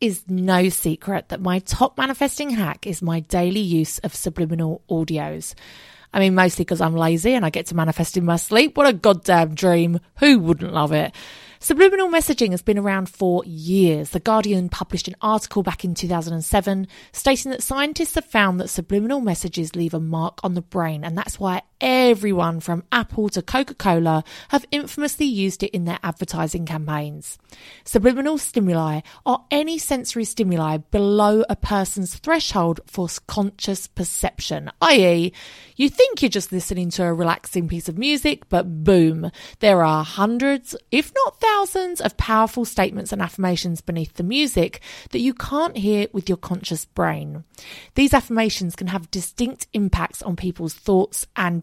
is no secret that my top manifesting hack is my daily use of subliminal audios. I mean, mostly because I'm lazy and I get to manifest in my sleep. What a goddamn dream. Who wouldn't love it? Subliminal messaging has been around for years. The Guardian published an article back in 2007 stating that scientists have found that subliminal messages leave a mark on the brain, and that's why everyone from Apple to Coca Cola have infamously used it in their advertising campaigns. Subliminal stimuli are any sensory stimuli below a person's threshold for conscious perception, i.e., you think you're just listening to a relaxing piece of music, but boom, there are hundreds, if not thousands, of powerful statements and affirmations beneath the music that you can't hear with your conscious brain. These affirmations can have distinct impacts on people's thoughts and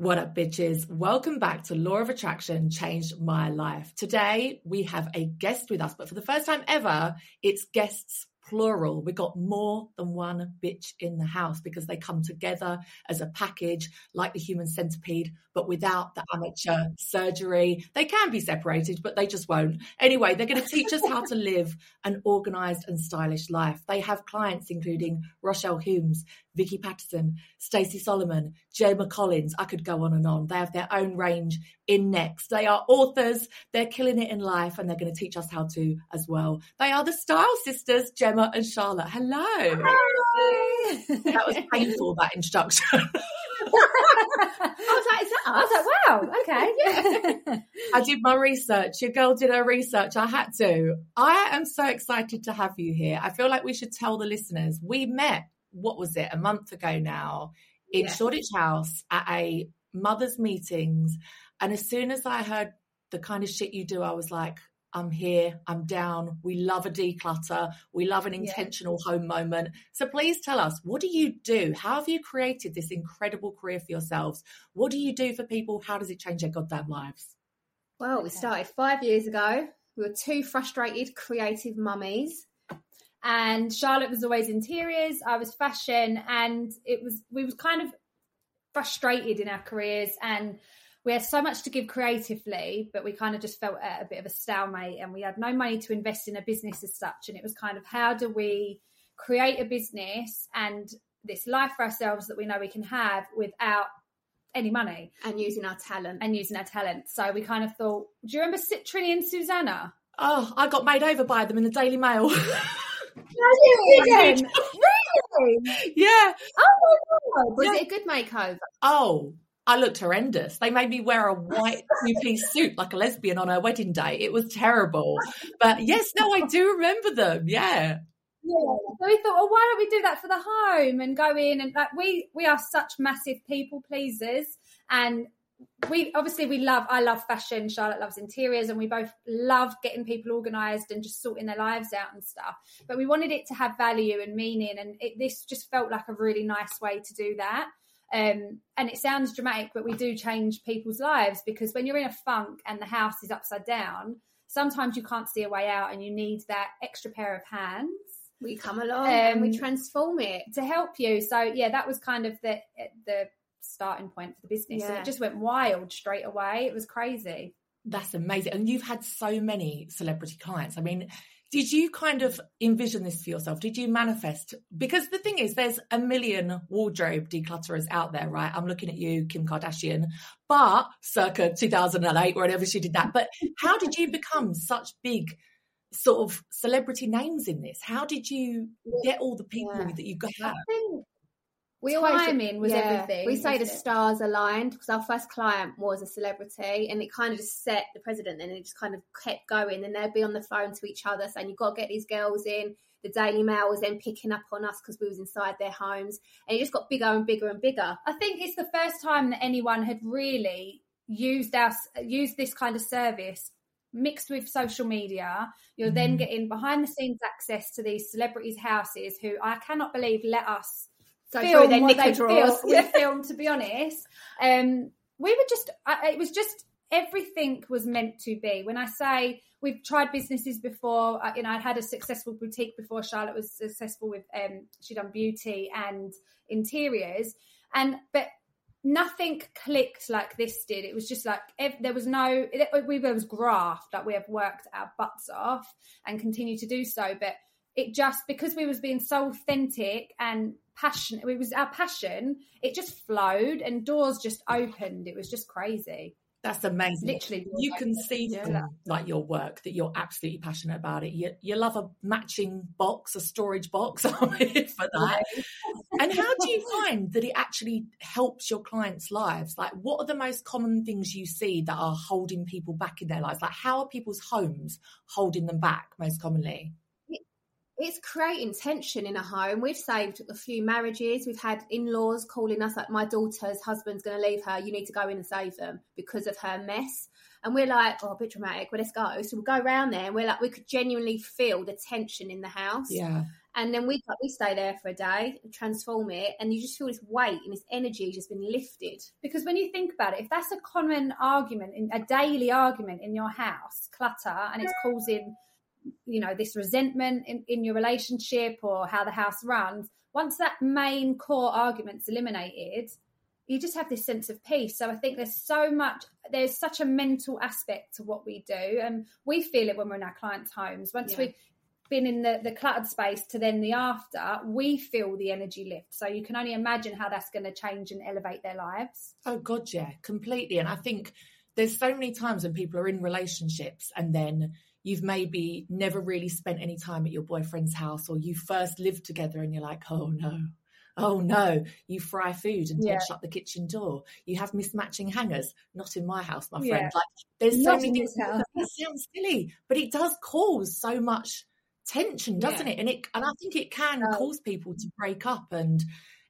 What up, bitches? Welcome back to Law of Attraction Changed My Life. Today, we have a guest with us, but for the first time ever, it's guests plural. We got more than one bitch in the house because they come together as a package like the human centipede, but without the amateur surgery. They can be separated, but they just won't. Anyway, they're going to teach us how to live an organized and stylish life. They have clients including Rochelle Humes, Vicky Pattison, Stacey Solomon, Gemma Collins. I could go on and on. They have their own range in Next. They are authors. They're killing it in life and they're going to teach us how to as well. They are the Style Sisters, Gemma and Charlotte. Hello. That was painful, that introduction. I was like, is that us? I was like, wow, okay, yeah. I did my research. Your girl did her research. I had to. I am so excited to have you here. I feel like we should tell the listeners we met, what was it, a month ago now, in Yeah. Shoreditch House at a mother's meetings. And as soon as I heard the kind of shit you do, I was like, I'm here, I'm down. We love a declutter. We love an intentional home moment. So please tell us, what do you do? How have you created this incredible career for yourselves? What do you do for people? How does it change their goddamn lives? Well, we started five years ago. We were two frustrated, creative mummies. And Charlotte was always interiors, I was fashion, and it was we was kind of frustrated in our careers and we had so much to give creatively, but we kind of just felt at a bit of a stalemate and we had no money to invest in a business as such. And it was kind of how do we create a business and this life for ourselves that we know we can have without any money and using our talent. and using our talent. So we kind of thought, do you remember Sit- Trinny and Susannah? Oh, I got made over by them in the Daily Mail. didn't. really? yeah. Oh my god! Was Yeah. it a good makeover? Oh, I looked horrendous. They made me wear a white two piece suit like a lesbian on her wedding day. It was terrible. But yes, no, I do remember them. Yeah. Yeah. So we thought, well, why don't we do that for the home and go in and like we we are such massive people pleasers and we obviously we love I love fashion, Charlotte loves interiors, and we both love getting people organised and just sorting their lives out and stuff. But we wanted it to have value and meaning, and it, this just felt like a really nice way to do that. Um, and it sounds dramatic, but we do change people's lives because when you're in a funk and the house is upside down, sometimes you can't see a way out and you need that extra pair of hands we come along um, and we Um, transform it. to help you. So yeah, that was kind of the the starting point for the business. And Yeah. it just went wild straight away. It was crazy. That's amazing. And you've had so many celebrity clients. I mean, did you kind of envision this for yourself? Did you manifest? Because the thing is, there's a million wardrobe declutterers out there, right? I'm looking at you, Kim Kardashian, but circa 2008, whenever she did that. But how did you become such big sort of celebrity names in this? How did you get all the people Yeah. that you got? I think we always Timing was everything, We say the it? stars aligned because our first client was a celebrity, and it kind of just set the president, and it just kind of kept going. And they'd be on the phone to each other saying, "You've got to get these girls in." The Daily Mail was then picking up on us because we was inside their homes, and it just got bigger and bigger and bigger. I think it's the first time that anyone had really used us used this kind of service mixed with social media. You're then mm-hmm. getting behind the scenes access to these celebrities' houses who I cannot believe let us Go film their what they drawers. film, we filmed, to be honest. Um, we were just, it was just everything was meant to be. When I say we've tried businesses before, you know, I'd had a successful boutique before. Charlotte was successful with, um, she done beauty and interiors, and but nothing clicked like this did. It was just like ev- there was no, it, we there was graft. Like we have worked our butts off and continue to do so, but it just because we was being so authentic and passionate it was our passion it just flowed and doors just opened it was just crazy That's amazing. Literally, you can see Yeah. like your work that you're absolutely passionate about it. You you love a matching box, a storage box. For that. and how do you find that it actually helps your clients' lives? Like, what are the most common things you see that are holding people back in their lives? Like, how are people's homes holding them back most commonly? It's creating tension in a home. We've saved a few marriages. We've had in-laws calling us like, "My daughter's husband's going to leave her. You need to go in and save them because of her mess." And we're like, "Oh, a bit dramatic. Well, let's go." So we go around there, and we're like, we could genuinely feel the tension in the house. Yeah. And then we we stay there for a day, transform it, and you just feel this weight and this energy just been lifted. because when you think about it if that's a common argument in a daily argument in your house clutter and it's causing you know this resentment in, in your relationship or how the house runs once that main core argument's eliminated you just have this sense of peace so i think there's so much there's such a mental aspect to what we do and we feel it when we're in our clients homes once Yeah. we've been in the, the cluttered space to then the after we feel the energy lift so you can only imagine how that's going to change and elevate their lives Oh God, yeah, completely. And I think there's so many times when people are in relationships and then you've maybe never really spent any time at your boyfriend's house or you first lived together and you're like, oh no. Oh no, you fry food and Yeah. don't shut the kitchen door. You have mismatching hangers. Not in my house, my Yeah. friend. Like there's so many things. that sounds silly, but it does cause so much tension, doesn't Yeah. it? And it and I think it can does. cause people to break up and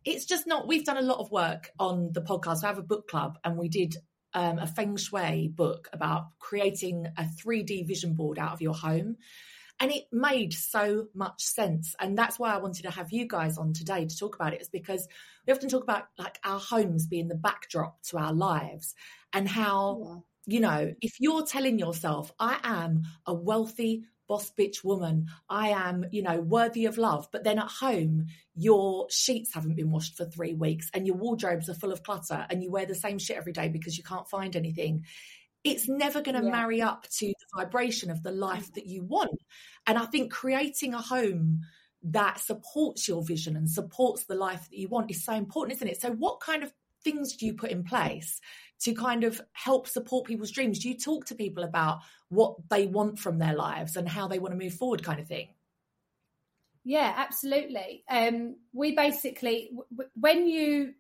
it's just not we've done a lot of work on the podcast. We have a book club and we did um, a feng shui book about creating a 3D vision board out of your home. And it made so much sense. And that's why I wanted to have you guys on today to talk about it, is because we often talk about like our homes being the backdrop to our lives and how you know, if you're telling yourself, I am a wealthy boss bitch woman, I am, you know, worthy of love, but then at home, your sheets haven't been washed for three weeks and your wardrobes are full of clutter and you wear the same shit every day because you can't find anything. It's never going to Yeah. marry up to the vibration of the life that you want. And I think creating a home that supports your vision and supports the life that you want is so important, isn't it? So, what kind of things do you put in place to kind of help support people's dreams? Do you talk to people about what they want from their lives and how they want to move forward, kind of thing? Yeah, absolutely. Um, we basically, w- when you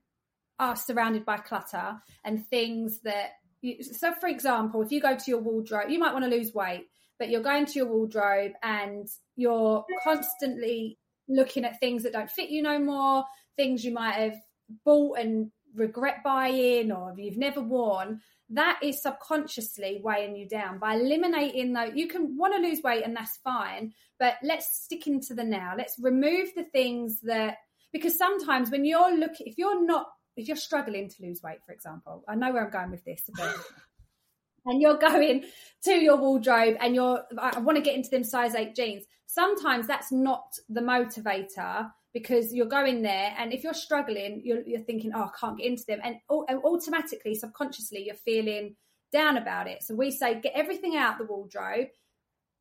are surrounded by clutter and things that, you, so for example, if you go to your wardrobe, you might want to lose weight, but you're going to your wardrobe and you're constantly looking at things that don't fit you no more, things you might have bought and regret buying or you've never worn. That is subconsciously weighing you down. By eliminating though, you can want to lose weight and that's fine, but let's stick into the now. Let's remove the things that because sometimes when you're looking, if you're not, if you're struggling to lose weight, for example, I know where I'm going with this. and you're going to your wardrobe and you're, I want to get into them size eight jeans. Sometimes that's not the motivator because you're going there and if you're struggling, you're, you're thinking, oh, I can't get into them. And, and automatically, subconsciously, you're feeling down about it. So we say, get everything out the wardrobe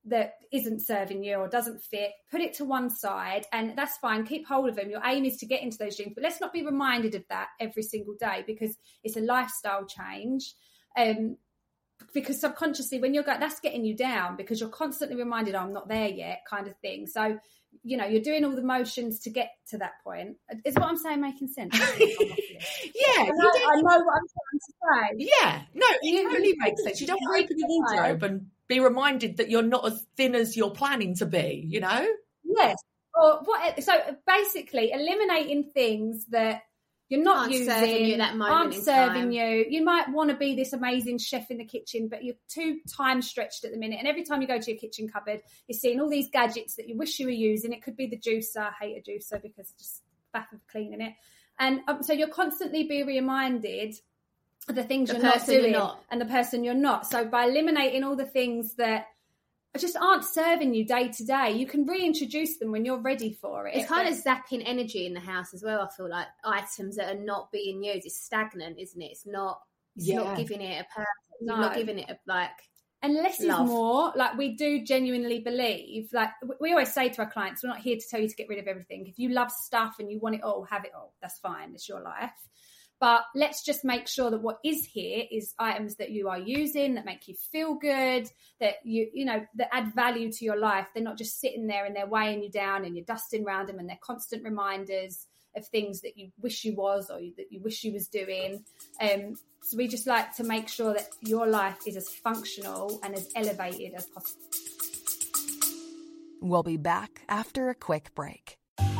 that isn't serving you or doesn't fit, put it to one side, and that's fine. Keep hold of them. Your aim is to get into those jeans, but let's not be reminded of that every single day because it's a lifestyle change. Um, because subconsciously, when you're going, that's getting you down because you're constantly reminded, oh, I'm not there yet, kind of thing. So, you know, you're doing all the motions to get to that point. Is what I'm saying making sense? yeah, I know, I know, what I'm trying to say. Yeah, no, it really makes sense. You don't open the wardrobe and be reminded that you're not as thin as you're planning to be, you know? Yes. Or what so basically eliminating things that you're not aren't using serving you that moment aren't in serving time. you. You might want to be this amazing chef in the kitchen, but you're too time stretched at the minute. And every time you go to your kitchen cupboard, you're seeing all these gadgets that you wish you were using. It could be the juicer. I hate a juicer because just back of cleaning it. And um, so you're constantly be reminded of the things The you're not person you're doing not. and the person you're not. So by eliminating all the things that just aren't serving you day to day, you can reintroduce them when you're ready for it. It's kind of zapping energy in the house as well. I feel like items that are not being used is stagnant, isn't it? It's not. It's Yeah. not giving it a purpose. You're No. not giving it a like. and less love. is more. Like we do genuinely believe. Like we always say to our clients, we're not here to tell you to get rid of everything. If you love stuff and you want it all, have it all. That's fine. It's your life. But let's just make sure that what is here is items that you are using that make you feel good, that you you know that add value to your life. They're not just sitting there and they're weighing you down and you're dusting around them and they're constant reminders of things that you wish you was or that you wish you was doing. Um, so we just like to make sure that your life is as functional and as elevated as possible. We'll be back after a quick break.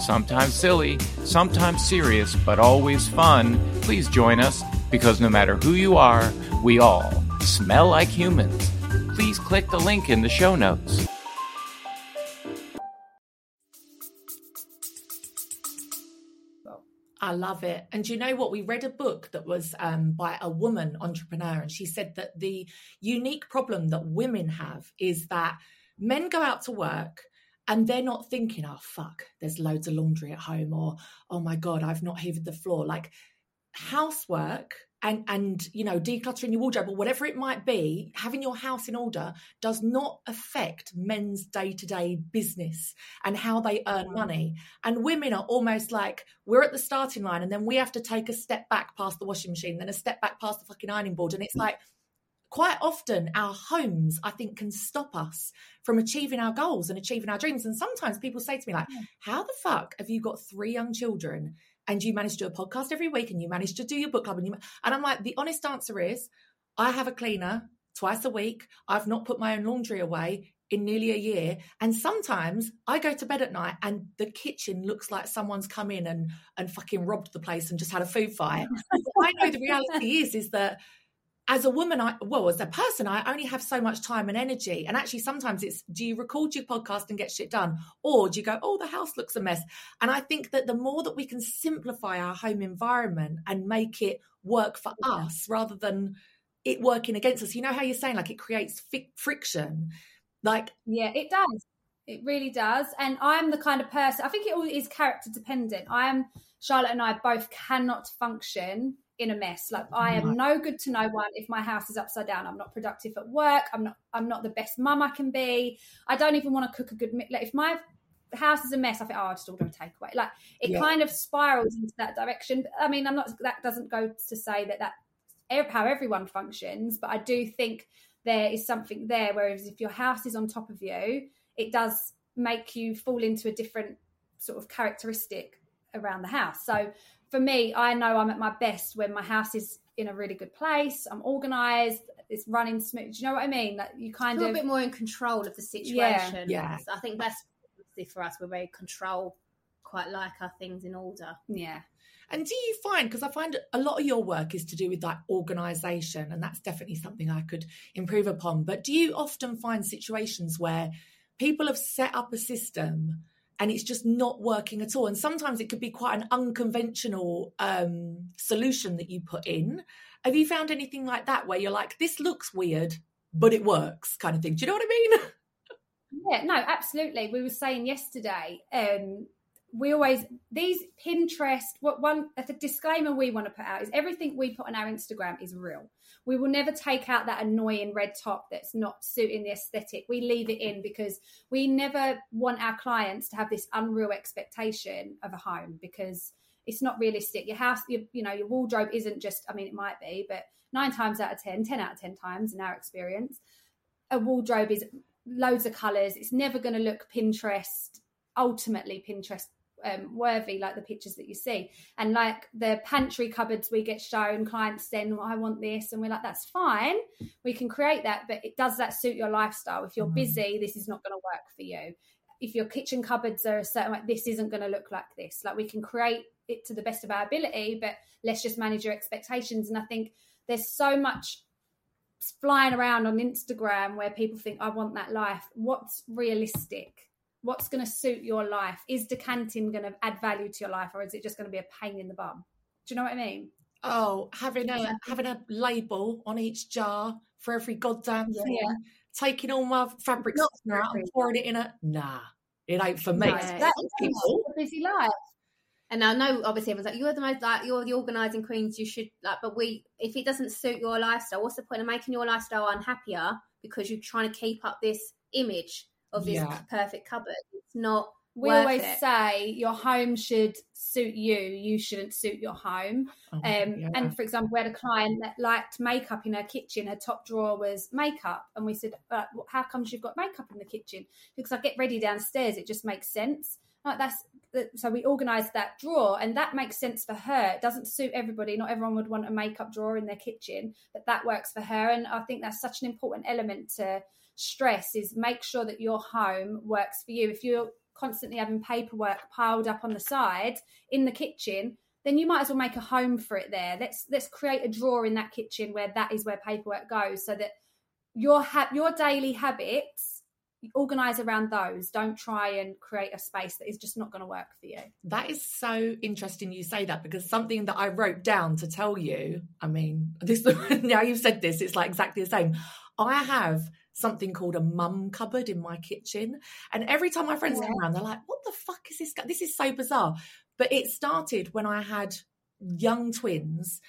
Sometimes silly, sometimes serious, but always fun. Please join us because no matter who you are, we all smell like humans. Please click the link in the show notes. I love it. And you know what? We read a book that was um, by a woman entrepreneur, and she said that the unique problem that women have is that men go out to work and they're not thinking, oh, fuck, there's loads of laundry at home, or oh my God, I've not heated the floor. Like housework and and you know decluttering your wardrobe or whatever it might be having your house in order does not affect men's day-to-day business and how they earn mm. money. And women are almost like we're at the starting line and then we have to take a step back past the washing machine then a step back past the fucking ironing board. And it's mm. like quite often our homes i think can stop us from achieving our goals and achieving our dreams. And sometimes people say to me like hmm. how the fuck have you got three young children and you manage to do a podcast every week and you manage to do your book club and you and I'm like the honest answer is I have a cleaner twice a week. I've not put my own laundry away in nearly a year. And sometimes I go to bed at night and the kitchen looks like someone's come in and and fucking robbed the place and just had a food fight. I know the reality is is that as a woman, I well, as a person, I only have so much time and energy. And actually, sometimes it's do you record your podcast and get shit done, or do you go, oh, the house looks a mess? And I think that the more that we can simplify our home environment and make it work for us rather than it working against us, you know how you're saying like it creates fi- friction, like Yeah, it does. It really does. And I'm the kind of person, I think it all is character dependent. I am, Charlotte and I both cannot function in a mess. Like I am no good to no one if my house is upside down. I'm not productive at work. I'm not, I'm not the best mum I can be. I don't even want to cook a good meal. Like if my house is a mess, I think, oh, I'll just order a takeaway. Like it Yeah. kind of spirals into that direction. I mean, I'm not, that doesn't go to say that that how everyone functions, but I do think there is something there. Whereas if your house is on top of you, it does make you fall into a different sort of characteristic around the house. So for me, I know I'm at my best when my house is in a really good place. I'm organized. it's running smooth. Do you know what I mean? Like you kind Feel of a bit more in control of the situation. Yeah. So I think that's obviously for us. We're very control, quite like our things in order. yeah. And do you find, because I find a lot of your work is to do with like organization, and that's definitely something I could improve upon. But do you often find situations where people have set up a system and it's just not working at all? And sometimes it could be quite an unconventional um, solution that you put in. Have you found anything like that where you're like, this looks weird, but it works kind of thing? Do you know what I mean? Yeah, no, absolutely. We were saying yesterday, um, we always these Pinterest. What one the disclaimer we want to put out is everything we put on our Instagram is real. We will never take out that annoying red top that's not suiting the aesthetic. We leave it in because we never want our clients to have this unreal expectation of a home because it's not realistic. Your house, your, you know, your wardrobe isn't just. I mean, it might be, but nine times out of ten ten out of ten times in our experience, a wardrobe is loads of colors. It's never going to look Pinterest, ultimately Pinterest um, worthy, like the pictures that you see. And like the pantry cupboards we get shown, clients then, well, I want this. And we're like, that's fine. We can create that, but it does that suit your lifestyle? If you're busy, this is not going to work for you. If your kitchen cupboards are a certain way, this isn't going to look like this. Like we can create it to the best of our ability, but let's just manage your expectations. And I think there's so much flying around on Instagram where people think, I want that life. What's realistic? What's going to suit your life? Is decanting going to add value to your life or is it just going to be a pain in the bum? Do you know what I mean? Oh, having a having a label on each jar for every goddamn thing. Yeah. Taking all my fabric softener out and pouring it in a nah. It ain't for me. No, It's That people. a busy life. And I know obviously everyone's like, you're the most like you're the organising queens, you should like but we if it doesn't suit your lifestyle, what's the point of making your lifestyle unhappier because you're trying to keep up this image of this Yeah. perfect cupboard? It's not We worth always it. say your home should suit you. You shouldn't suit your home. Oh, Um, yeah. And for example, we had a client that liked makeup in her kitchen. Her top drawer was makeup, and we said, uh, "How comes you've got makeup in the kitchen?" Because I get ready downstairs. It just makes sense. Like that's so we organised that drawer, and that makes sense for her. It doesn't suit everybody. Not everyone would want a makeup drawer in their kitchen, but that works for her. And I think that's such an important element to stress is make sure that your home works for you. If you're constantly having paperwork piled up on the side in the kitchen, then you might as well make a home for it there. Let's let's create a drawer in that kitchen where that is where paperwork goes, so that your ha- your daily habits organize around those. Don't try and create a space that is just not going to work for you. That is so interesting you say that because something that I wrote down to tell you, I mean, this now you've said this, it's like exactly the same. I have something called a mum cupboard in my kitchen. And every time my friends come around, they're like, what the fuck is this? This is so bizarre. But it started when I had young twins.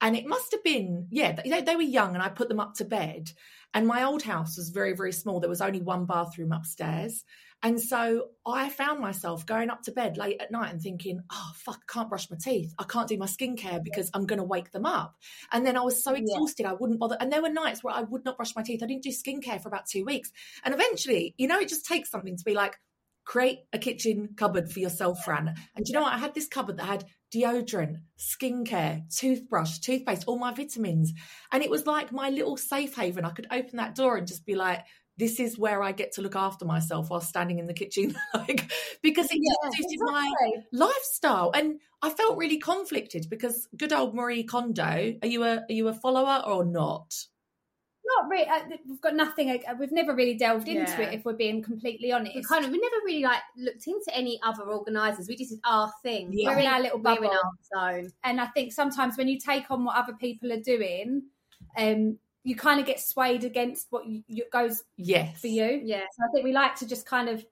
And it must have been, yeah, they, they were young and I put them up to bed. And my old house was very, very small. There was only one bathroom upstairs. And so I found myself going up to bed late at night and thinking, oh, fuck, I can't brush my teeth. I can't do my skincare because I'm going to wake them up. And then I was so exhausted, I wouldn't bother. And there were nights where I would not brush my teeth. I didn't do skincare for about two weeks. And eventually, you know, it just takes something to be like, create a kitchen cupboard for yourself, Fran. And you know what? I had this cupboard that had deodorant, skincare, toothbrush, toothpaste, all my vitamins. And it was like my little safe haven. I could open that door and just be like, this is where I get to look after myself while standing in the kitchen, like because it just suited my lifestyle. And I felt really conflicted because good old Marie Kondo. Are you a are you a follower or not? Not really. Uh, we've got nothing. Uh, we've never really delved into Yeah. it. If we're being completely honest, We kind of we never really like looked into any other organisers. We just did our thing. We're in our little We're bubble. in our zone. and I think sometimes when you take on what other people are doing, um, you kind of get swayed against what you, you, goes Yes. for you. Yeah. So I think we like to just kind of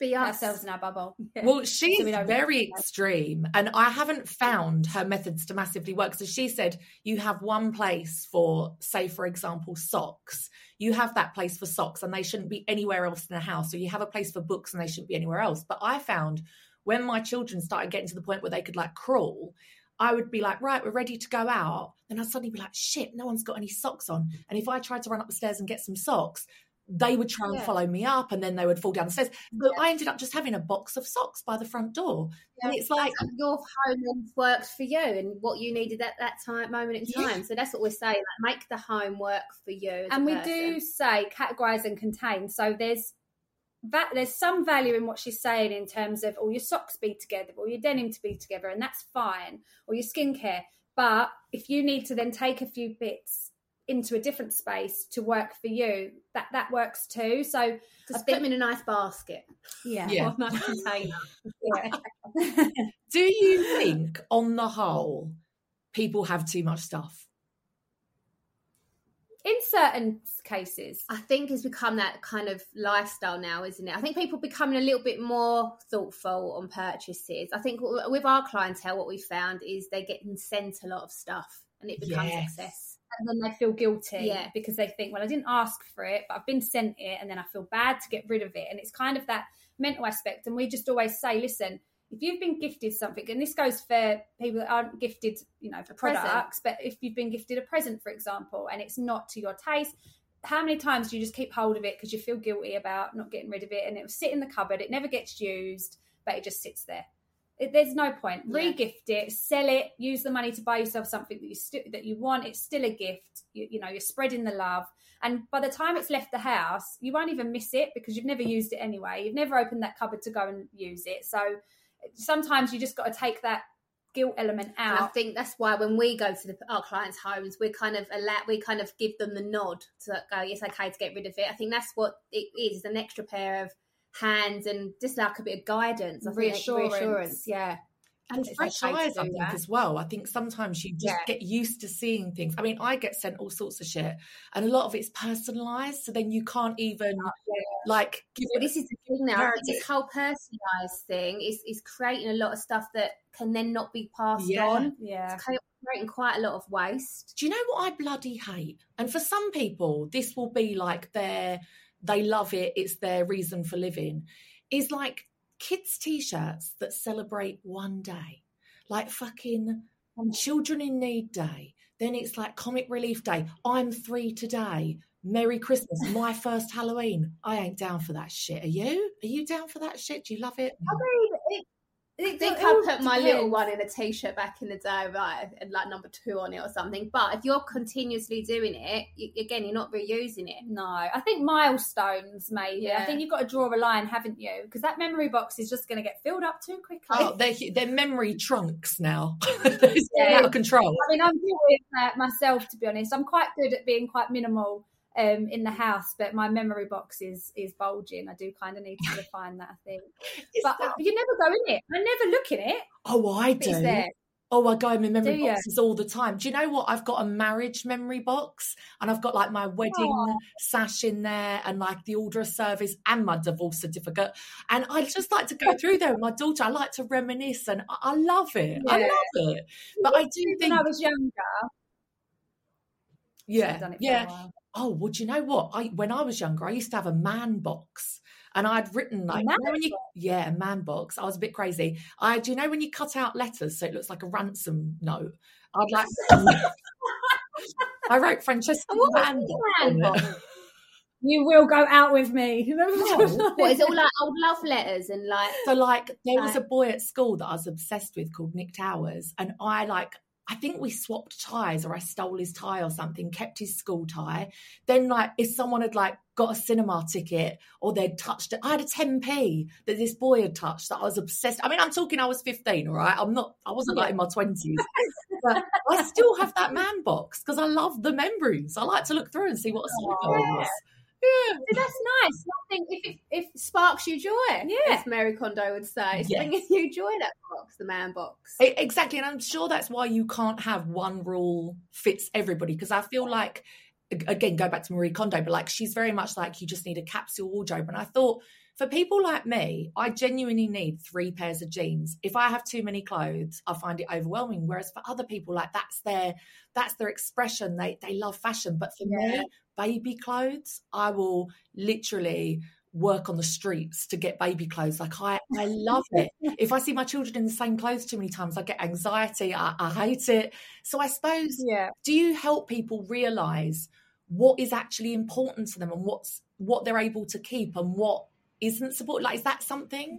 Be us. ourselves in our bubble. Well, she's So we very extreme, and I haven't found her methods to massively work. So she said you have one place for, say, for example, socks. You have that place for socks, and they shouldn't be anywhere else in the house. Or you have a place for books, and they shouldn't be anywhere else. But I found when my children started getting to the point where they could like crawl, I would be like, right, we're ready to go out. Then I'd suddenly be like, shit, no one's got any socks on. And if I tried to run up the stairs and get some socks, they would try and Yeah. follow me up and then they would fall down the stairs. So I ended up just having a box of socks by the front door. And it's like, your home worked for you and what you needed at that time moment in Yeah. time. So that's what we're saying. Like make the home work for you. and we person. do say categorize and contain so there's that there's some value in what she's saying in terms of all your socks be together or your denim to be together and that's fine or your skincare but if you need to then take a few bits into a different space to work for you that that works too so Just I put them in a nice basket. yeah, Yeah. Or a nice container. yeah. do you think on the whole people have too much stuff? In certain cases I think it's become that kind of lifestyle now, isn't it? I think people becoming a little bit more thoughtful on purchases. I think with our clientele, what we found is they're getting sent a lot of stuff, and it becomes Yes. excess. and then they feel guilty Yeah. because they think, well, I didn't ask for it, but I've been sent it, and then I feel bad to get rid of it. And it's kind of that mental aspect. And we just always say, listen, if you've been gifted something, and this goes for people that aren't gifted, you know, for products, but if you've been gifted a present, for example, and it's not to your taste, how many times do you just keep hold of it because you feel guilty about not getting rid of it, and it will sit in the cupboard, it never gets used, but it just sits there. It, there's no point. Yeah. Re-gift it, sell it, use the money to buy yourself something that you st- that you want. It's still a gift. You, you know, you're spreading the love. And by the time it's left the house, you won't even miss it because you've never used it anyway. You've never opened that cupboard to go and use it. So sometimes you just got to take that guilt element And I think that's why when we go to the, our clients' homes, we kind of allow, we kind of give them the nod to go, yes, okay, to get rid of it. I think that's what it is, is an extra pair of hands and just like a bit of guidance, I think, Reassurance. reassurance. Yeah. And It's eyes, I think, as well. I think sometimes you just Yeah. get used to seeing things. I mean, I get sent all sorts of shit, and a lot of it's personalized, so then you can't even oh, like give Well, it. this is the thing now. I think this whole personalised thing is is creating a lot of stuff that can then not be passed Yeah. on. Yeah. It's creating quite a lot of waste. Do you know what I bloody hate? And for some people, this will be like their they love it. It's their reason for living. Is like kids' t-shirts that celebrate one day, like fucking Children in Need Day. Then it's like Comic Relief Day. I'm three today. Merry Christmas. My first Halloween. I ain't down for that shit. Are you? Are you down for that shit? Do you love it? Mean, it, I think I put my little one in a t-shirt back in the day, right, and like number two on it or something. But if you're continuously doing it, you, again, you're not reusing it. No, I think milestones, maybe. I think you've got to draw a line, haven't you? Because that memory box is just going to get filled up too quickly. Oh, they're, they're memory trunks now. it's Yeah. out of control. I mean, I'm guilty of that uh, myself, to be honest. I'm quite good at being quite minimal um, in the house, but my memory box is is bulging. I do kind of need to refine that, I think. But that- you never go in it. I never look in it. Oh, I do. Oh, I go in my memory Do you? boxes all the time. Do you know what? I've got a marriage memory box and I've got like my wedding sash in there and like the order of service and my divorce certificate. And I just like to go through there with my daughter. I like to reminisce and I, I love it. I love it. But I do When think, I was younger, yeah, yeah. Oh, well, do you know what? I when I was younger, I used to have a man box. And I'd written like, you know when you, yeah, a man box. I was a bit crazy. I, do you know when you cut out letters so it looks like a ransom note? I'd like, I wrote Francesca What man box. You will go out with me. What is it all like old love letters and like So like there was a boy at school that I was obsessed with called Nick Towers, and I like I think we swapped ties or I stole his tie or something, kept his school tie. Then like if someone had like got a cinema ticket or they'd touched it, I had a 10p that this boy had touched that I was obsessed. I mean, I'm talking I was 15, all right. I'm not I wasn't like in my 20s. but I still have that man box because I love the memories. I like to look through and see what a it was. Yeah. That's nice. I think if it, if sparks you joy. Yeah. as Marie Kondo would say, it's Yes. bringing you joy. That box, the man box. E- Exactly. And I'm sure that's why you can't have one rule fits everybody. Because I feel like, again, go back to Marie Kondo, but like she's very much like you just need a capsule wardrobe. And I thought for people like me, I genuinely need three pairs of jeans. If I have too many clothes, I find it overwhelming. Whereas for other people, like that's their that's their expression. They they love fashion. But for me, baby clothes, I will literally work on the streets to get baby clothes. Like I, I love it. if I see my children in the same clothes too many times, I get anxiety. I, I hate it. So I suppose, yeah, do you help people realize what is actually important to them and what's what they're able to keep and what isn't support like is that something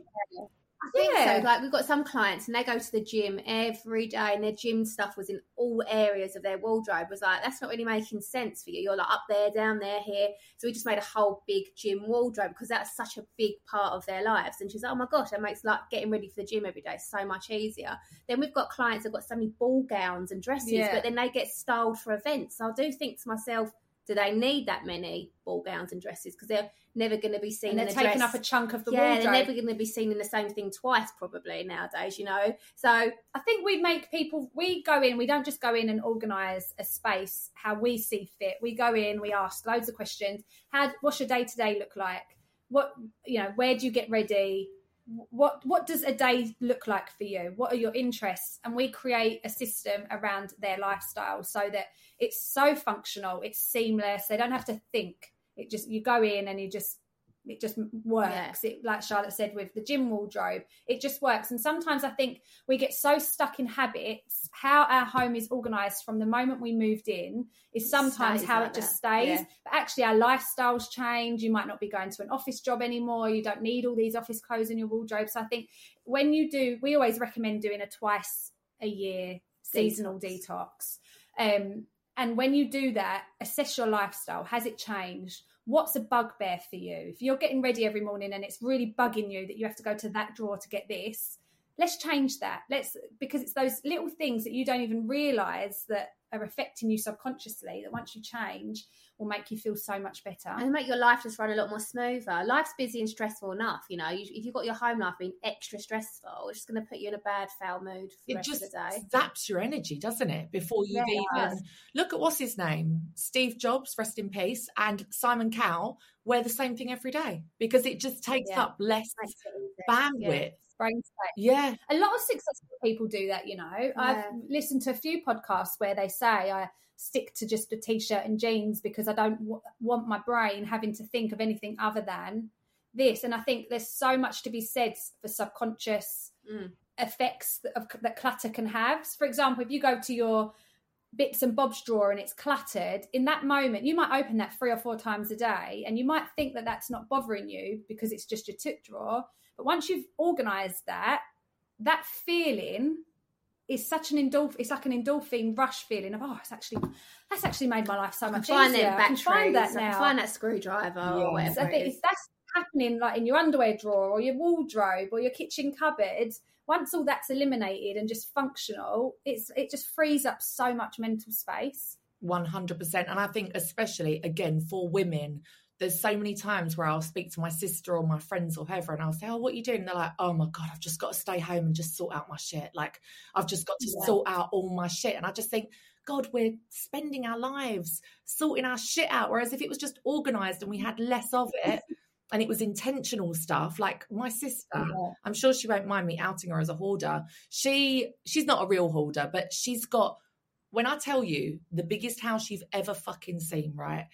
I think Yeah. so. Like we've got some clients and they go to the gym every day and their gym stuff was in all areas of their wardrobe. Was like, that's not really making sense for you. You're like up there, down there, here. So we just made a whole big gym wardrobe because that's such a big part of their lives. And she's like, oh my gosh, that makes like getting ready for the gym every day so much easier. Then we've got clients that've got so many ball gowns and dresses, Yeah. but then they get styled for events. So I do think to myself, do they need that many ball gowns and dresses? Because they're never going to be seen and they're in taking dress up a chunk of the yeah, wardrobe. they're never going to be seen in the same thing twice, probably nowadays. You know, so I think we make people we go in, we don't just go in and organise a space how we see fit. We go in, we ask loads of questions. How what's your day to day look like? What you know, where do you get ready? What what does a day look like for you? What are your interests? And we create a system around their lifestyle so that it's so functional, it's seamless. They don't have to think. It just you go in and you just it just works. It like Charlotte said with the gym wardrobe, it just works. And sometimes I think we get so stuck in habits. How our home is organized from the moment we moved in is sometimes how like it just that. stays. Yeah. But actually, our lifestyles change. You might not be going to an office job anymore. You don't need all these office clothes in your wardrobe. So I think when you do, we always recommend doing a twice a year seasonal detox. Um, and when you do that, assess your lifestyle. Has it changed? What's a bugbear for you? If you're getting ready every morning and it's really bugging you that you have to go to that drawer to get this, let's change that. Let's because it's those little things that you don't even realize that are affecting you subconsciously that once you change will make you feel so much better. and make your life just run a lot more smoother. Life's busy and stressful enough. You know, you, if you've got your home life being extra stressful, it's just going to put you in a bad, foul mood for the it rest just of the day. zaps your energy, doesn't it? Before you've Yeah, even look at what's his name, Steve Jobs, rest in peace, and Simon Cowell wear the same thing every day because it just takes Yeah. up less Makes it easy. bandwidth. Brain space. Yeah. a lot of successful people do that you know i've listened to a few podcasts where they say i stick to just a t-shirt and jeans because i don't w- want my brain having to think of anything other than this and i think there's so much to be said for subconscious Mm. effects that, of, that clutter can have for example if you go to your bits and bobs drawer and it's cluttered in that moment you might open that three or four times a day and you might think that that's not bothering you because it's just your tip drawer but once you've organized that that feeling is such an endorphin it's like an endorphin rush feeling of oh it's actually that's actually made my life so I can much find easier them I can find that I now can find that screwdriver or Yes, whatever. I it think is. if that's happening like in your underwear drawer or your wardrobe or your kitchen cupboard, once all that's eliminated and just functional, it's it just frees up so much mental space. 100%. And I think, especially again, for women, there's so many times where I'll speak to my sister or my friends or whoever, and I'll say, Oh, what are you doing? And they're like, Oh my God, I've just got to stay home and just sort out my shit. Like, I've just got to Yeah. sort out all my shit. And I just think, God, we're spending our lives sorting our shit out. Whereas if it was just organized and we had less of it, and it was intentional stuff like my sister i'm sure she won't mind me outing her as a hoarder she she's not a real hoarder but she's got when i tell you the biggest house you've ever fucking seen right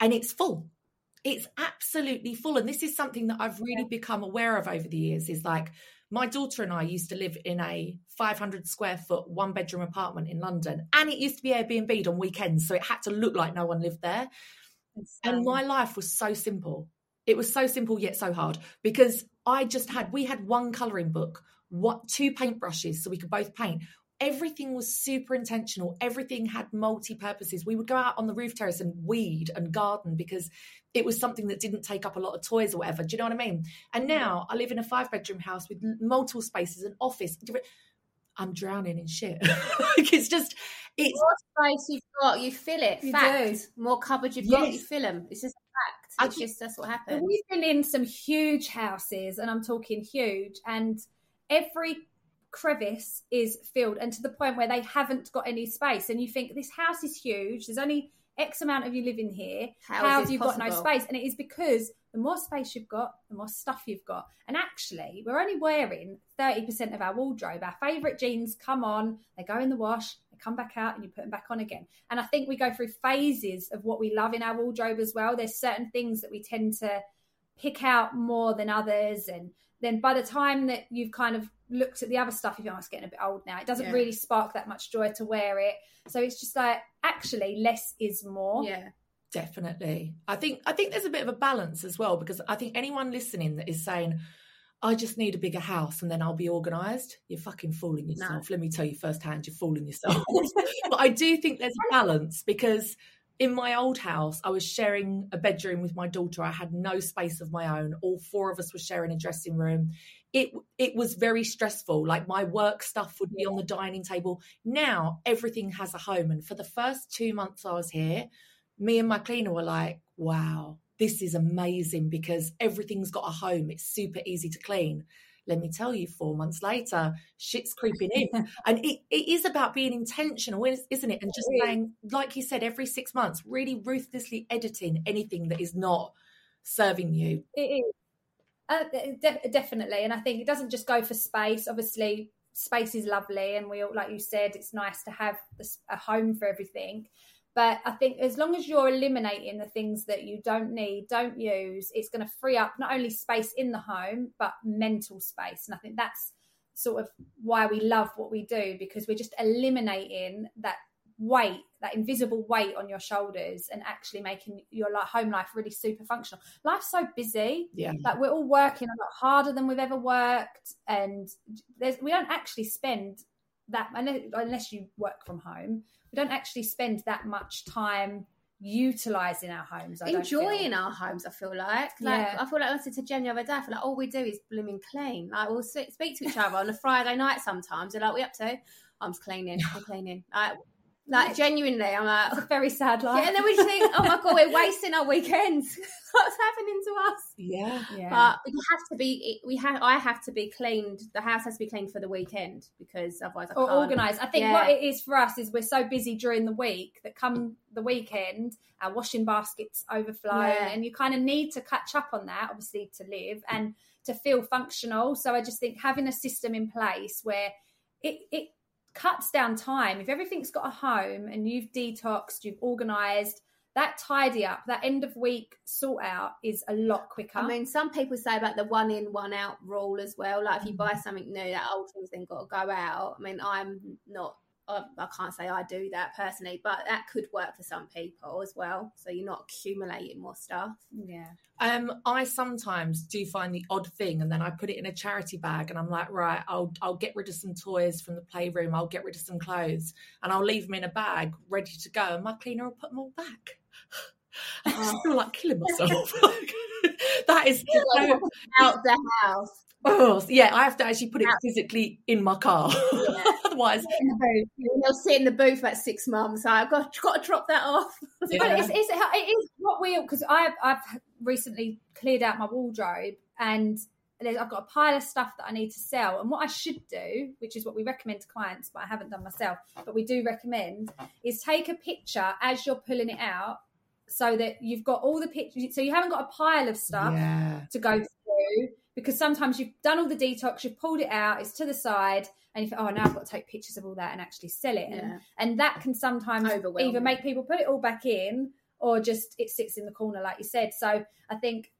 and it's full it's absolutely full and this is something that i've really become aware of over the years is like my daughter and i used to live in a 500 square foot one bedroom apartment in london and it used to be airbnb on weekends so it had to look like no one lived there. And my life was so simple. It was so simple yet so hard because I just had we had one coloring book, what two paintbrushes so we could both paint. Everything was super intentional. Everything had multi purposes. We would go out on the roof terrace and weed and garden because it was something that didn't take up a lot of toys or whatever. Do you know what I mean? And now I live in a five bedroom house with multiple spaces, an office. I'm drowning in shit. like it's just, it's more space you've got, you fill it. You fact. More cupboards you've got, you fill them. It's just a fact. I It's think- just that's what happens. we've been in some huge houses, and I'm talking huge, and every crevice is filled, and to the point where they haven't got any space. And you think this house is huge. There's only X amount of you living here. How How, is have this you got no space? And it is because the more space you've got, the more stuff you've got. And actually, we're only wearing 30% of our wardrobe. Our favourite jeans come on, they go in the wash, they come back out, and you put them back on again. And I think we go through phases of what we love in our wardrobe as well. There's certain things that we tend to pick out more than others. And then by the time that you've kind of looked at the other stuff, if you think, oh, it's getting a bit old now. It doesn't Yeah. really spark that much joy to wear it. So it's just like, actually, less is more. Yeah. Definitely. I think I think there's a bit of a balance as well because I think anyone listening that is saying, I just need a bigger house and then I'll be organised, you're fucking fooling yourself. Let me tell you firsthand, you're fooling yourself. but I do think there's a balance because in my old house, I was sharing a bedroom with my daughter. I had no space of my own. All four of us were sharing a dressing room. It it was very stressful. Like my work stuff would be on the dining table. Now everything has a home. And for the first two months I was here, me and my cleaner were like, wow, this is amazing because everything's got a home. It's super easy to clean. Let me tell you, four months later, shit's creeping in. and it, it is about being intentional, isn't it? And just saying, like you said, every six months, really ruthlessly editing anything that is not serving you. It is. Uh, de- definitely. And I think it doesn't just go for space. Obviously, space is lovely. And we all, like you said, it's nice to have a home for everything. But I think as long as you're eliminating the things that you don't need, don't use, it's going to free up not only space in the home, but mental space. And I think that's sort of why we love what we do because we're just eliminating that weight, that invisible weight on your shoulders, and actually making your home life really super functional. Life's so busy, yeah. Like we're all working a lot harder than we've ever worked, and we don't actually spend that unless you work from home we don't actually spend that much time utilizing our homes. I enjoying our homes. I feel like, like yeah. I feel like I said to Jen the other day. I feel like all we do is blooming clean. Like we'll speak to each other on a Friday night sometimes. They're like, "We up to?" Oh, I'm just cleaning. I'm cleaning. Like, like genuinely, I'm like it's a very sad life. Yeah, and then we just think, oh my god, we're wasting our weekends. What's happening to us? Yeah, yeah. But we have to be. We have. I have to be cleaned. The house has to be cleaned for the weekend because otherwise, I or can't. organised. I think yeah. what it is for us is we're so busy during the week that come the weekend, our washing baskets overflow, yeah. and you kind of need to catch up on that, obviously, to live and to feel functional. So I just think having a system in place where it it cuts down time. If everything's got a home and you've detoxed, you've organized, that tidy up, that end of week sort out is a lot quicker. I mean, some people say about the one in, one out rule as well. Like if you buy mm. something new, that old thing's then got to go out. I mean, I'm not I, I can't say I do that personally, but that could work for some people as well. So you're not accumulating more stuff. Yeah. Um, I sometimes do find the odd thing, and then I put it in a charity bag, and I'm like, right, I'll I'll get rid of some toys from the playroom, I'll get rid of some clothes, and I'll leave them in a bag ready to go, and my cleaner will put them all back. I just feel like killing myself. that is like out the house. Oh yeah, I have to actually put it physically in my car. Yeah. Otherwise, they'll sit in the booth about six months. I've got, got to drop that off. Yeah. It's, it's, it is what we because I've I've recently cleared out my wardrobe and I've got a pile of stuff that I need to sell. And what I should do, which is what we recommend to clients, but I haven't done myself, but we do recommend, is take a picture as you're pulling it out so that you've got all the pictures. So you haven't got a pile of stuff yeah. to go through because sometimes you've done all the detox, you've pulled it out, it's to the side, and you think, oh, now I've got to take pictures of all that and actually sell it. Yeah. And, and that can sometimes either make people put it all back in or just it sits in the corner, like you said. So I think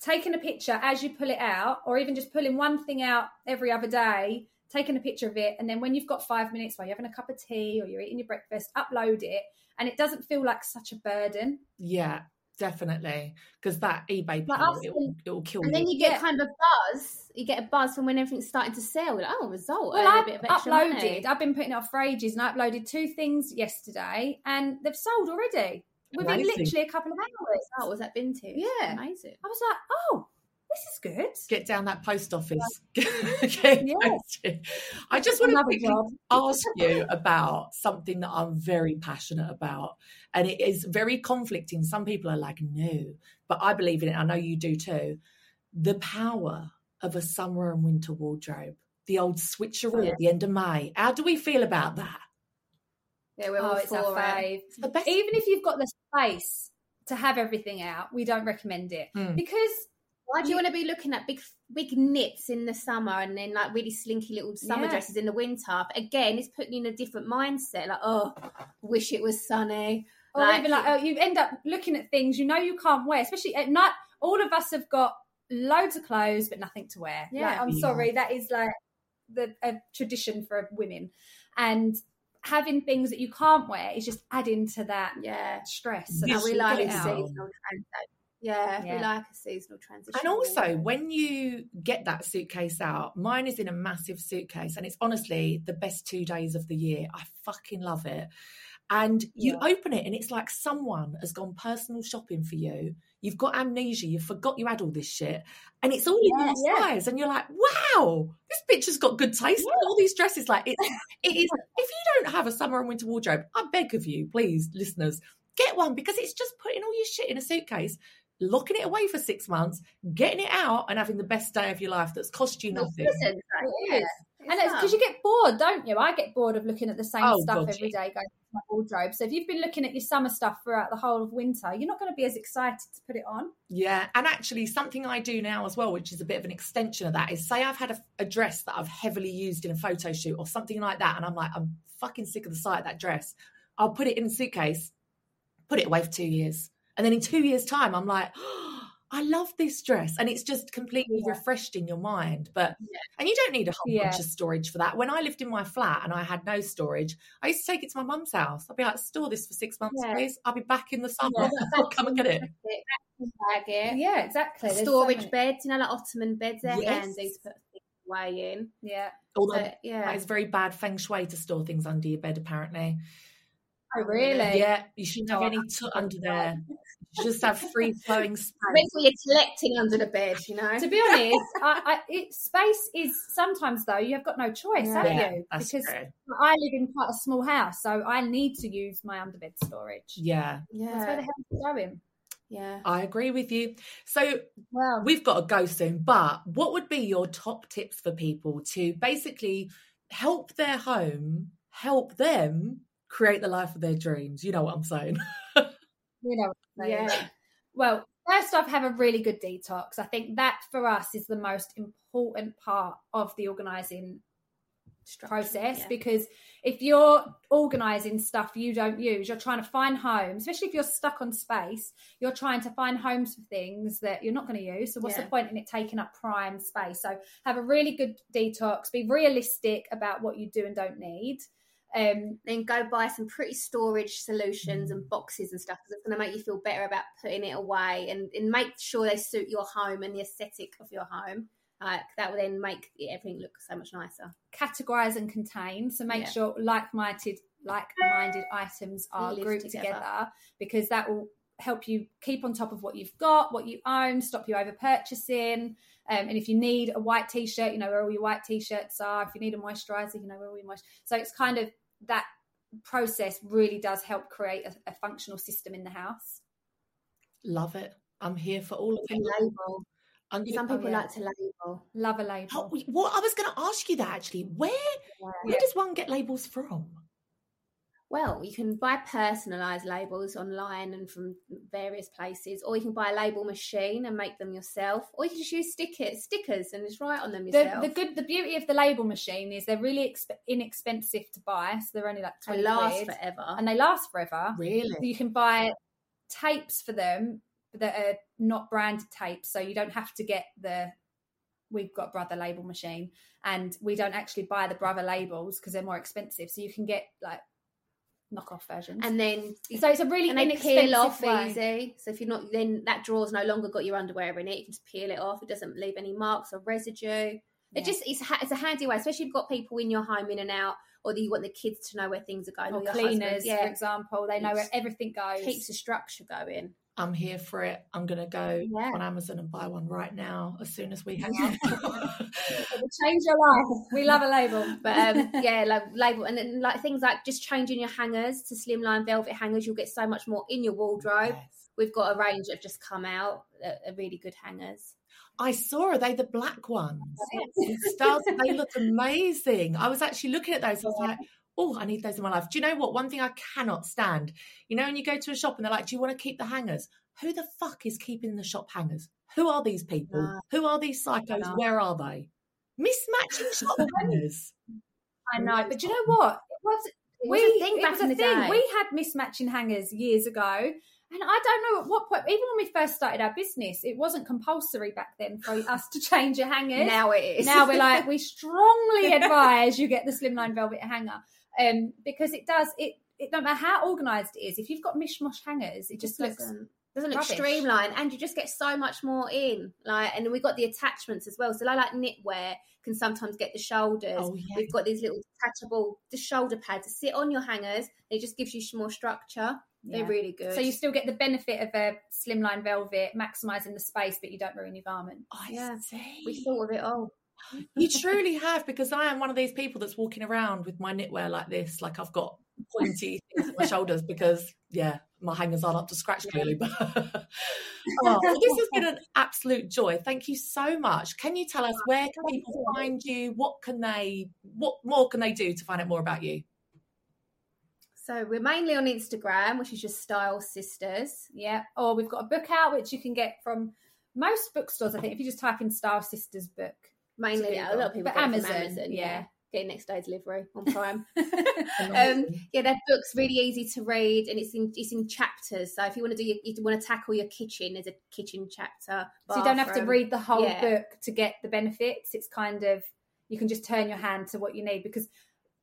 taking a picture as you pull it out, or even just pulling one thing out every other day, taking a picture of it, and then when you've got five minutes while you're having a cup of tea or you're eating your breakfast, upload it. And it doesn't feel like such a burden. Yeah, definitely because that ebay like it, will, it will kill and you. then you get kind of a buzz you get a buzz from when everything's starting to sell like oh result well I've uploaded money. i've been putting it off for ages and i uploaded two things yesterday and they've sold already within Amazing. literally a couple of hours oh was that to yeah amazing i was like oh this is good. Get down that post office. yeah. I just want to ask you about something that I'm very passionate about. And it is very conflicting. Some people are like, no, but I believe in it. I know you do too. The power of a summer and winter wardrobe, the old switcheroo yeah. at the end of May. How do we feel about that? Yeah, we're all oh, it's our fave. Even if you've got the space to have everything out, we don't recommend it mm. because why do you want to be looking at big big knits in the summer and then like really slinky little summer yeah. dresses in the winter? But again, it's putting you in a different mindset. Like, oh, wish it was sunny. Or like, even like, oh, you end up looking at things you know you can't wear, especially at night. All of us have got loads of clothes but nothing to wear. Yeah, like, I'm yeah. sorry, that is like the a tradition for women, and having things that you can't wear is just adding to that Yeah. stress. And we get like it a out. seasonal transition. Yeah, Yeah. we like a seasonal transition. And also, when you get that suitcase out, mine is in a massive suitcase, and it's honestly the best two days of the year. I fucking love it. And you open it, and it's like someone has gone personal shopping for you. You've got amnesia. You forgot you had all this shit, and it's all in your yeah. size. And you're like, "Wow, this bitch has got good taste." All these dresses, like it, it is. If you don't have a summer and winter wardrobe, I beg of you, please, listeners, get one because it's just putting all your shit in a suitcase locking it away for six months, getting it out, and having the best day of your life that's cost you nothing. Listen, It is. And it's because you get bored, don't you? I get bored of looking at the same Oh, stuff God, every yeah. day going to my wardrobe. So if you've been looking at your summer stuff throughout the whole of winter, you're not going to be as excited to put it on. Yeah, and actually, something I do now as well, which is a bit of an extension of that, is say I've had a, a dress that I've heavily used in a photo shoot or something like that, and I'm like, I'm fucking sick of the sight of that dress. I'll put it in a suitcase, put it away for two years, and then in two years' time, I'm like, I love this dress, and it's just completely refreshed in your mind. But and you don't need a whole Yeah. bunch of storage for that. When I lived in my flat and I had no storage, I used to take it to my mum's house. I'd be like, store this for six months, Yeah. please. I'll be back in the summer. Yeah. I'll come and get it. Yeah, exactly. There's Storage many- beds, you know, like ottoman beds. They're Yes. handy to put things away in. Yeah. Although But, yeah. It's very bad feng shui to store things under your bed, apparently. Oh, really? Yeah, you shouldn't have any toot under there. You just have free flowing space. Wait till you're collecting under the bed, you know. To be honest, I, I, it, space is sometimes though you've got no choice, have Yeah, you? that's because true. I live in quite a small house, so I need to use my underbed storage. Yeah, That's where the hell it's going. Yeah. I agree with you. So Well, we've got to go soon, but what would be your top tips for people to basically help their home, help them create the life of their dreams? You know what I'm saying? you know, what I'm saying. Yeah. Well, first off, have a really good detox. I think that for us is the most important part of the organising process yeah. because if you're organising stuff you don't use, you're trying to find homes, especially if you're stuck on space, you're trying to find homes for things that you're not going to use. So, what's Yeah. the point in it taking up prime space? So, have a really good detox, be realistic about what you do and don't need. Um, Then go buy some pretty storage solutions and boxes and stuff because it's going to make you feel better about putting it away and, and make sure they suit your home and the aesthetic of your home. Like that will then make everything look so much nicer. categorize and contain. So make Yeah. sure like-minded like-minded items are Live grouped together. together. because that will help you keep on top of what you've got, what you own, stop you over purchasing. Um, and if you need a white t-shirt, you know where all your white t-shirts are. If you need a moisturizer, you know where all your moisturizer. So it's kind of that process really does help create a, a functional system in the house. Love it. I'm here for all of And it. label. Under- Some people Oh, yeah. like to label. Love a label. Oh, what I was going to ask you that actually. Where where does one get labels from? Well, you can buy personalised labels online and from various places, or you can buy a label machine and make them yourself, or you can just use stickers, stickers, and just write on them the, yourself. the good the beauty of the label machine is they're really exp- inexpensive to buy so they're only like twenty. They 20 last quid, forever. and they last forever Really? So you can buy tapes for them that are not branded tapes so you don't have to get the we've got brother label machine and we don't actually buy the brother labels because they're more expensive so you can get like knockoff versions and then so it's a really and they peel off way. easy. So if you're not, then that drawer's no longer got your underwear in it. You can just peel it off. It doesn't leave any marks or residue. Yeah. It just it's, it's a handy way, especially if you've got people in your home in and out, or that you want the kids to know where things are going. or your cleaners husband. for yeah, example they know where everything goes keeps the structure going. I'm here for it. I'm going to go Yeah. on Amazon and buy one right now as soon as we hang up. it change your life we love a label But um, yeah, like label and then like things like just changing your hangers to slimline velvet hangers. You'll get so much more in your wardrobe. Yes. We've got a range that have just come out, are really good hangers. I saw. Are they the black ones? In stars, they look amazing. I was actually looking at those. I was like, oh, I need those in my life. Do you know what? One thing I cannot stand. You know, when you go to a shop and they're like, "Do you want to keep the hangers?" Who the fuck is keeping the shop hangers? Who are these people? No. Who are these psychos? No. Where are they? Mismatching shop hangers. I know, but do you know what? It was It we was a thing back in a the thing. day. We had mismatching hangers years ago, and I don't know at what point. Even when we first started our business, it wasn't compulsory back then for us to change your hangers. Now it is. now we're like we strongly advise you get the slimline velvet hanger. Um, because it does it. It don't matter how organised it is. If you've got mishmash hangers, it just, just looks doesn't doesn't look rubbish. streamlined, and you just get so much more in. Like, and we got the attachments as well. So, like, like knitwear can sometimes get the shoulders. Oh, yeah. We've got these little detachable the shoulder pads to sit on your hangers. It just gives you more structure. They're really good. So you still get the benefit of a slimline velvet, maximising the space, but you don't ruin your garment. I Yeah. see. we thought of it all. You truly have, because I am one of these people that's walking around with my knitwear like this, like I've got pointy things on my shoulders because, yeah, my hangers aren't up to scratch clearly. But oh, this has been an absolute joy. Thank you so much. Can you tell us oh, where can people find you? What can they? What more can they do to find out more about you? So we're mainly on Instagram, which is just Style Sisters. Yeah. Or we've got a book out which you can get from most bookstores. I think if you just type in Style Sisters book, Mainly, yeah, a lot of people But get Amazon, Amazon. yeah. Yeah, getting next day delivery on Prime. um, yeah, that book's really easy to read, and it's in it's in chapters. So if you want to do your, you want to tackle your kitchen, there's a kitchen chapter. so you don't have to read the whole Yeah. book to get the benefits. It's kind of you can just turn your hand to what you need because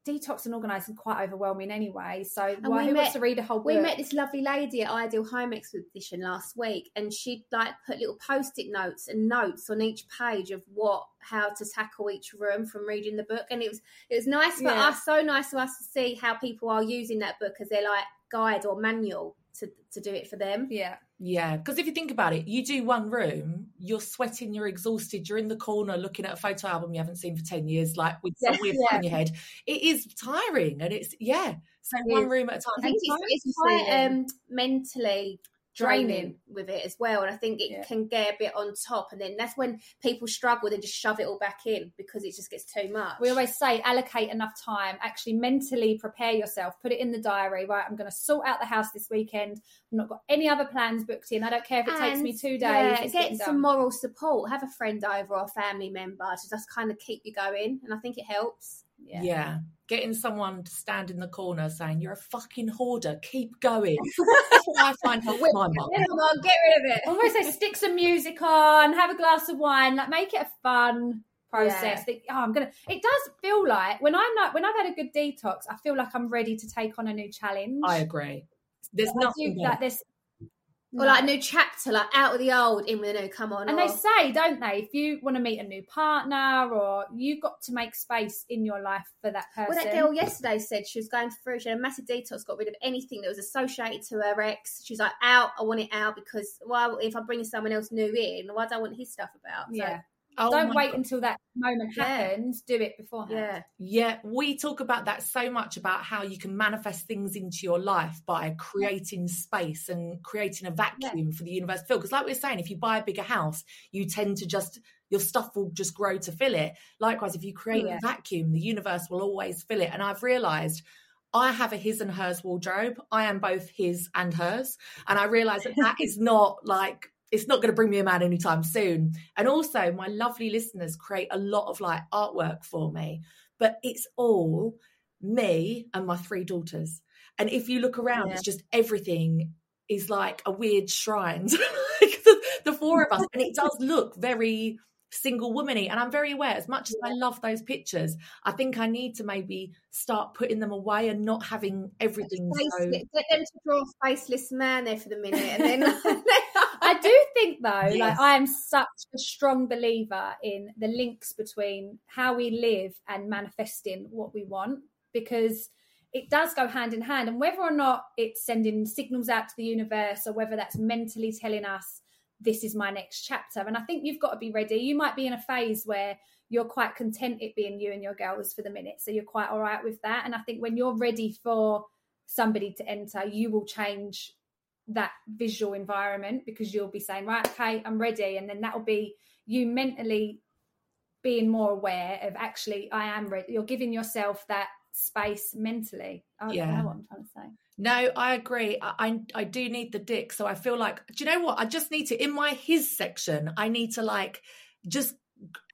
detox and organising quite overwhelming anyway. So why we who met- wants to read a whole book? We met this lovely lady at Ideal Home Exhibition last week, and she'd like put little post-it notes and notes on each page of what how to tackle each room from reading the book, and it was it was nice for Yeah. us, so nice for us to see how people are using that book as their like guide or manual to to do it for them. yeah. Yeah, because if you think about it, you do one room, you're sweating, you're exhausted, you're in the corner looking at a photo album you haven't seen for 10 years, like with some Yeah, weird yeah. in your head. It is tiring and it's, yeah. So It one is. room at a time. I think it's, it's quite um, mentally draining with it as well, and I think it Yeah. can get a bit on top, and then that's when people struggle. They just shove it all back in because it just gets too much. We always say allocate enough time, actually mentally prepare yourself, put it in the diary, right? I'm going to sort out the house this weekend. I've not got any other plans booked in. I don't care if it takes me two days. Yeah, get some moral support. Have a friend over or a family member to just kind of keep you going, and I think it helps. Yeah. Yeah. Getting someone to stand in the corner saying, you're a fucking hoarder, keep going. That's what I find helps my mum. Come on, get rid of it. I always say stick some music on, have a glass of wine, like make it a fun process. That, oh, I'm gonna. It does feel like when I'm not when I've had a good detox, I feel like I'm ready to take on a new challenge. I agree. There's I nothing do, better. like there's Or like a new chapter, like out of the old, in with the new. Come on, And or- they say, don't they, if you want to meet a new partner or you've got to make space in your life for that person. Well, that girl yesterday said she was going through. She had a massive detox, got rid of anything that was associated to her ex. She's like, out. I want it out because why? If I'm bringing someone else new in, why do I want his stuff about? So, yeah. Oh don't wait God. until that moment Yeah. happens. Do it beforehand. yeah. Yeah, we talk about that so much about how you can manifest things into your life by creating space and creating a vacuum for the universe to fill. Because, like we are saying, if you buy a bigger house, you tend to just your stuff will just grow to fill it. Likewise, if you create Yeah. a vacuum, the universe will always fill it. And I've realized. I have a his and hers wardrobe. I am both his and hers. And I realize that that is not like, it's not going to bring me a man anytime soon. And also, my lovely listeners create a lot of like artwork for me but it's all me and my three daughters. And if you look around, Yeah. it's just everything is like a weird shrine. Like the, the four of us, and it does look very single womany. And I'm very aware, as much as I love those pictures, I think I need to maybe start putting them away and not having everything so. Get them to draw a faceless man there for the minute, and then I do think though, Yes. like I am such a strong believer in the links between how we live and manifesting what we want because it does go hand in hand. And whether or not it's sending signals out to the universe or whether that's mentally telling us this is my next chapter. And I think you've got to be ready. You might be in a phase where you're quite content it being you and your girls for the minute. So you're quite all right with that. And I think when you're ready for somebody to enter, you will change that visual environment because you'll be saying, right, okay, I'm ready. And then that'll be you mentally being more aware of actually, I am ready. You're giving yourself that space mentally. I Yeah. know what I'm trying to say. No, I agree. I, I I do need the dick, so I feel like do you know what? I just need to in my his section. I need to like just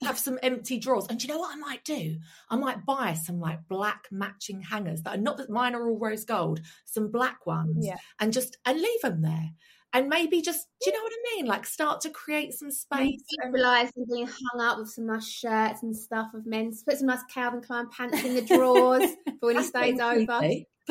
have some empty drawers. And do you know what I might do? I might buy some like black matching hangers that are not that mine are all rose gold, some black ones, Yeah. and just and leave them there. and maybe just do you know what I mean? Like start to create some space. Realize and being hung up with some nice shirts and stuff of men's. Put some nice Calvin Klein pants in the drawers for when he stays over.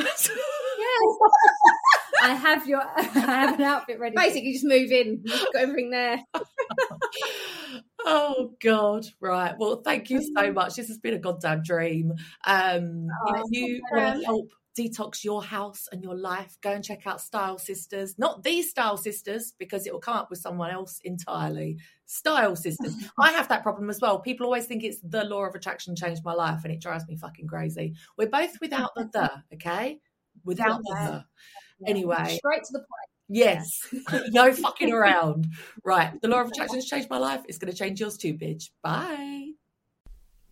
I have your I have an outfit ready. Basically, just move in. Got everything there. oh God! Right. Well, thank you so much. This has been a goddamn dream. Um, oh, if you want to help detox your house and your life, go and check out Style Sisters. Not these Style Sisters, because it will come up with someone else entirely. Style Sisters. I have that problem as well. People always think it's the law of attraction changed my life, and it drives me fucking crazy. We're both without the the, okay? Without the the. Anyway. Straight to the point. Yes. no fucking around. Right. The law of attraction has changed my life. It's going to change yours too, bitch. Bye.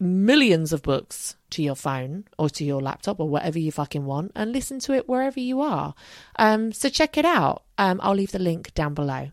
millions of books to your phone or to your laptop or whatever you fucking want and listen to it wherever you are. Um, so check it out. Um, I'll leave the link down below.